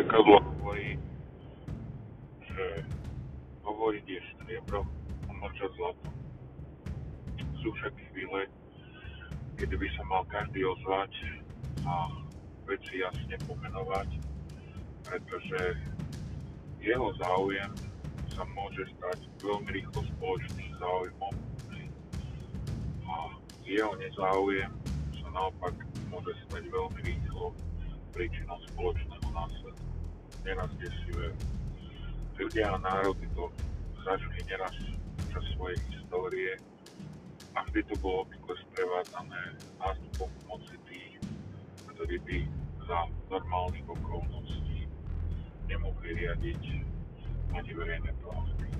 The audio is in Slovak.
zrkadlo hovorí, že hovoriť je striebro a mlčať zlato. Sú však chvíle, kedy by sa mal každý ozvať a veci jasne pomenovať, pretože jeho záujem sa môže stať veľmi rýchlo spoločným záujmom a jeho nezáujem sa naopak môže stať veľmi príčinou spoločného následku. Neraz desivé. Ľudia a národy to zažili neraz počas svojej histórie a vždy to bolo obvykle sprevádzané nástupom moci tých, ktorí by za normálnych okolností nemohli riadiť ani verejné prostriedky.